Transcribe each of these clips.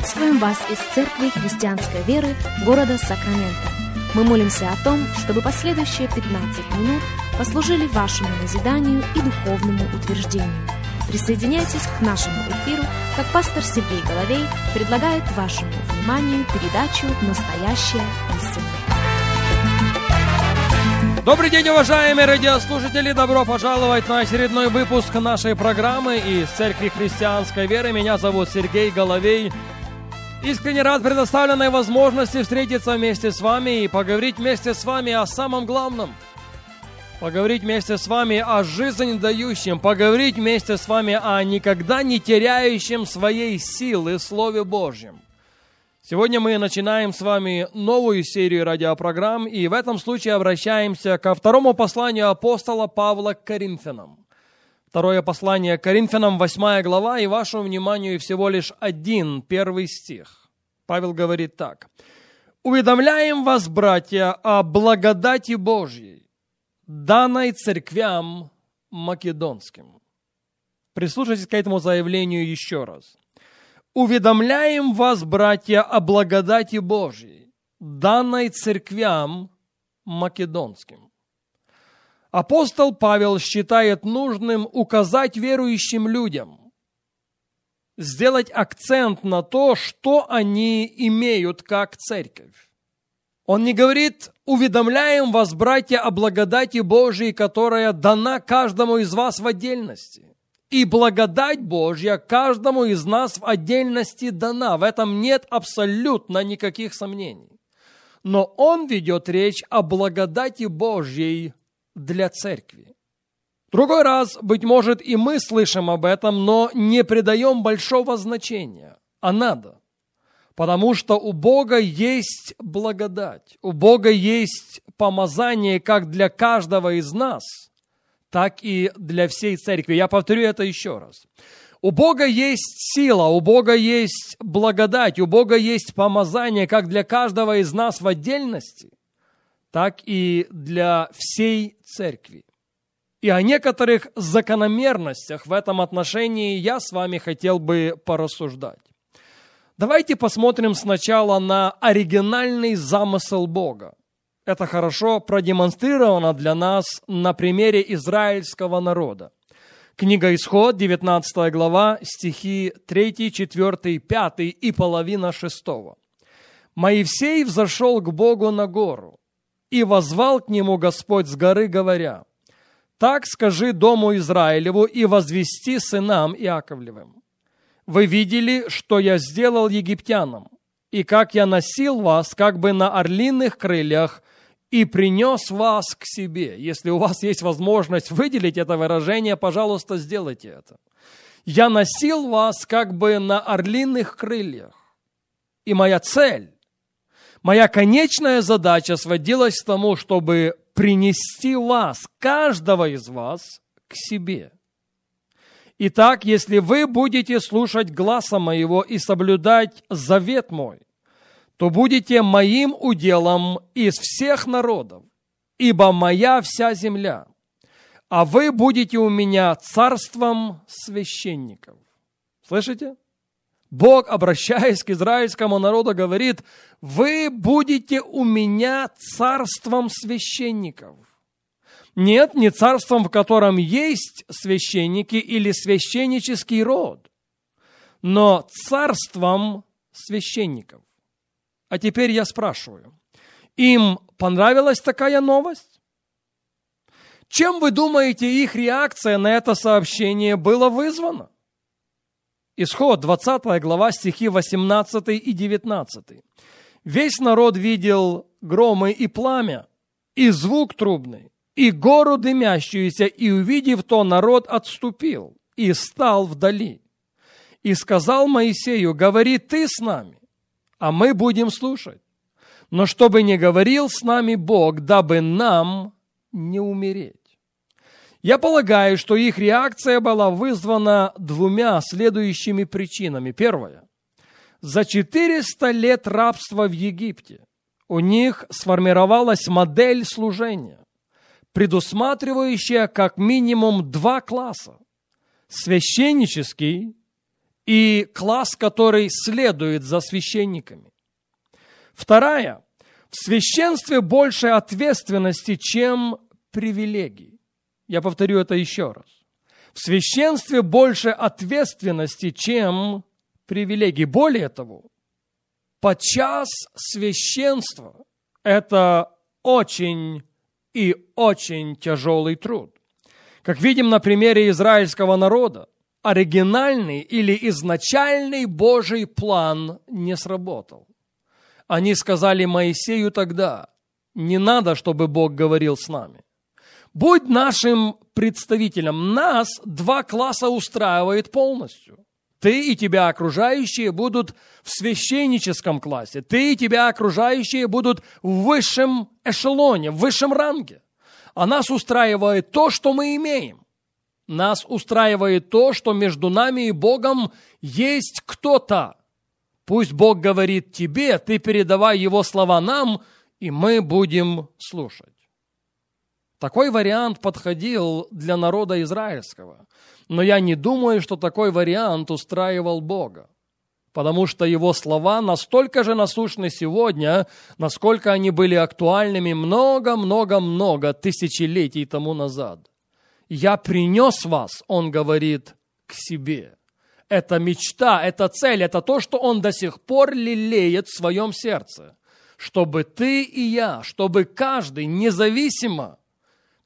Приветствуем вас из Церкви Христианской Веры города Сакраменто. Мы молимся о том, чтобы последующие 15 минут послужили вашему назиданию и духовному утверждению. Присоединяйтесь к нашему эфиру, как пастор Сергей Головей предлагает вашему вниманию передачу «Настоящая истина». Добрый день, уважаемые радиослушатели! Добро пожаловать на очередной выпуск нашей программы из Церкви Христианской Веры. Меня зовут Сергей Головей. Искренне рад предоставленной возможности встретиться вместе с вами и поговорить вместе с вами о самом главном. Поговорить вместе с вами о жизнь дающем, поговорить вместе с вами о никогда не теряющем своей силы Слове Божьем – Сегодня мы начинаем с вами новую серию радиопрограмм, и в этом случае обращаемся ко второму посланию апостола Павла к Коринфянам. Второе послание Коринфянам, 8 глава, и вашему вниманию всего лишь один, первый стих. Павел говорит так. «Уведомляем вас, братья, о благодати Божьей, данной церквям македонским». Прислушайтесь к этому заявлению еще раз уведомляем вас, братья, о благодати Божьей, данной церквям македонским. Апостол Павел считает нужным указать верующим людям, сделать акцент на то, что они имеют как церковь. Он не говорит, уведомляем вас, братья, о благодати Божьей, которая дана каждому из вас в отдельности. И благодать Божья каждому из нас в отдельности дана. В этом нет абсолютно никаких сомнений. Но он ведет речь о благодати Божьей для церкви. Другой раз, быть может, и мы слышим об этом, но не придаем большого значения. А надо. Потому что у Бога есть благодать, у Бога есть помазание как для каждого из нас – так и для всей церкви. Я повторю это еще раз. У Бога есть сила, у Бога есть благодать, у Бога есть помазание как для каждого из нас в отдельности, так и для всей церкви. И о некоторых закономерностях в этом отношении я с вами хотел бы порассуждать. Давайте посмотрим сначала на оригинальный замысел Бога. Это хорошо продемонстрировано для нас на примере израильского народа. Книга Исход, 19 глава, стихи 3, 4, 5 и половина 6. Моисей взошел к Богу на гору, и возвал к нему Господь с горы, говоря, «Так скажи дому Израилеву и возвести сынам Иаковлевым. Вы видели, что я сделал египтянам, и как я носил вас, как бы на орлиных крыльях, и принес вас к себе. Если у вас есть возможность выделить это выражение, пожалуйста, сделайте это. Я носил вас как бы на орлиных крыльях. И моя цель, моя конечная задача сводилась к тому, чтобы принести вас, каждого из вас, к себе. Итак, если вы будете слушать гласа моего и соблюдать завет мой, то будете моим уделом из всех народов, ибо моя вся земля, а вы будете у меня царством священников. Слышите? Бог, обращаясь к израильскому народу, говорит, вы будете у меня царством священников. Нет, не царством, в котором есть священники или священнический род, но царством священников. А теперь я спрашиваю, им понравилась такая новость? Чем вы думаете, их реакция на это сообщение была вызвана? Исход, 20 глава, стихи 18 и 19. Весь народ видел громы и пламя, и звук трубный, и гору дымящуюся, и, увидев то, народ отступил и стал вдали. И сказал Моисею, говори ты с нами, а мы будем слушать. Но чтобы не говорил с нами Бог, дабы нам не умереть. Я полагаю, что их реакция была вызвана двумя следующими причинами. Первое. За 400 лет рабства в Египте у них сформировалась модель служения, предусматривающая как минимум два класса – священнический и класс, который следует за священниками. Вторая. В священстве больше ответственности, чем привилегий. Я повторю это еще раз. В священстве больше ответственности, чем привилегий. Более того, подчас священство – это очень и очень тяжелый труд. Как видим на примере израильского народа, оригинальный или изначальный Божий план не сработал. Они сказали Моисею тогда, не надо, чтобы Бог говорил с нами. Будь нашим представителем. Нас два класса устраивает полностью. Ты и тебя окружающие будут в священническом классе. Ты и тебя окружающие будут в высшем эшелоне, в высшем ранге. А нас устраивает то, что мы имеем. Нас устраивает то, что между нами и Богом есть кто-то. Пусть Бог говорит тебе, ты передавай Его слова нам, и мы будем слушать. Такой вариант подходил для народа израильского. Но я не думаю, что такой вариант устраивал Бога. Потому что его слова настолько же насущны сегодня, насколько они были актуальными много-много-много тысячелетий тому назад. «Я принес вас», он говорит, к себе. Это мечта, это цель, это то, что он до сих пор лелеет в своем сердце. Чтобы ты и я, чтобы каждый независимо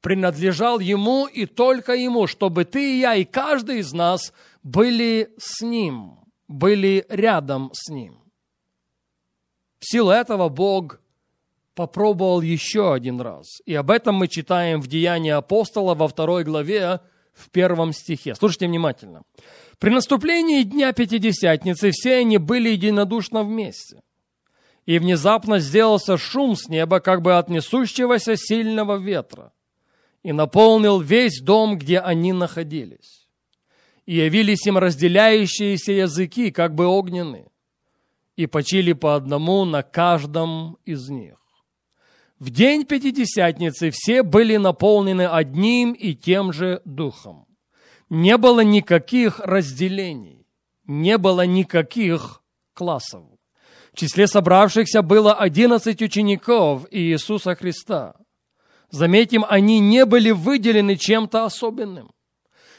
принадлежал Ему и только Ему, чтобы ты и я, и каждый из нас были с Ним, были рядом с Ним. В силу этого Бог попробовал еще один раз. И об этом мы читаем в Деянии апостола во второй главе, в первом стихе. Слушайте внимательно. При наступлении Дня Пятидесятницы все они были единодушно вместе. И внезапно сделался шум с неба, как бы от несущегося сильного ветра и наполнил весь дом, где они находились. И явились им разделяющиеся языки, как бы огненные, и почили по одному на каждом из них. В день Пятидесятницы все были наполнены одним и тем же духом. Не было никаких разделений, не было никаких классов. В числе собравшихся было одиннадцать учеников Иисуса Христа – Заметим, они не были выделены чем-то особенным.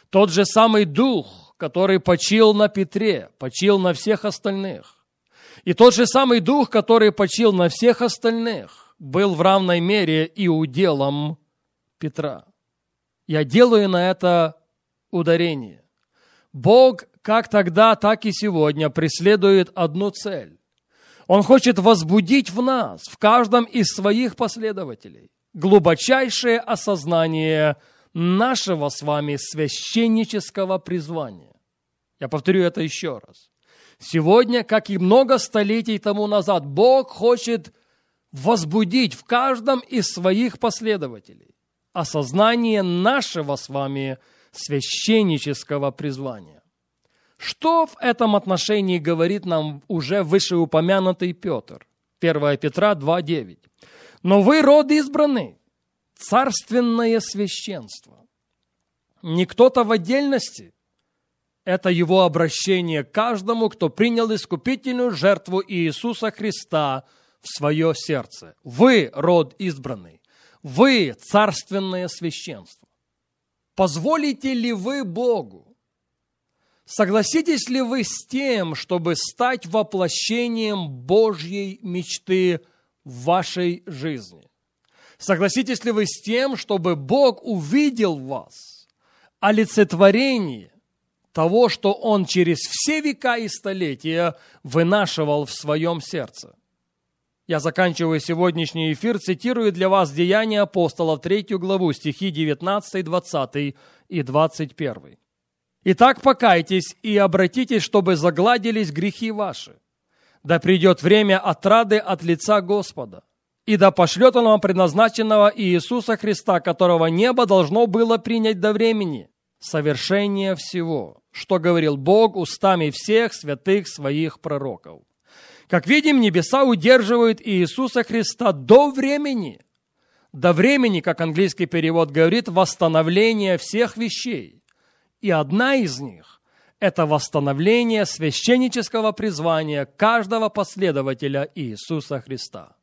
Тот же самый дух, который почил на Петре, почил на всех остальных. И тот же самый дух, который почил на всех остальных, был в равной мере и уделом Петра. Я делаю на это ударение. Бог как тогда, так и сегодня преследует одну цель. Он хочет возбудить в нас, в каждом из своих последователей, глубочайшее осознание нашего с вами священнического призвания. Я повторю это еще раз. Сегодня, как и много столетий тому назад, Бог хочет возбудить в каждом из своих последователей осознание нашего с вами священнического призвания. Что в этом отношении говорит нам уже вышеупомянутый Петр? 1 Петра 2.9. Но вы род избранный, царственное священство. Не кто-то в отдельности. Это его обращение каждому, кто принял искупительную жертву Иисуса Христа в свое сердце. Вы род избранный. Вы царственное священство. Позволите ли вы Богу? Согласитесь ли вы с тем, чтобы стать воплощением Божьей мечты в вашей жизни. Согласитесь ли вы с тем, чтобы Бог увидел в вас олицетворение того, что Он через все века и столетия вынашивал в своем сердце? Я заканчиваю сегодняшний эфир, цитирую для вас Деяния апостолов, третью главу, стихи 19, 20 и 21. «Итак, покайтесь и обратитесь, чтобы загладились грехи ваши, да придет время отрады от лица Господа, и да пошлет Он вам предназначенного Иисуса Христа, которого небо должно было принять до времени, совершение всего, что говорил Бог устами всех святых своих пророков. Как видим, небеса удерживают Иисуса Христа до времени, до времени, как английский перевод говорит, восстановления всех вещей. И одна из них это восстановление священнического призвания каждого последователя Иисуса Христа.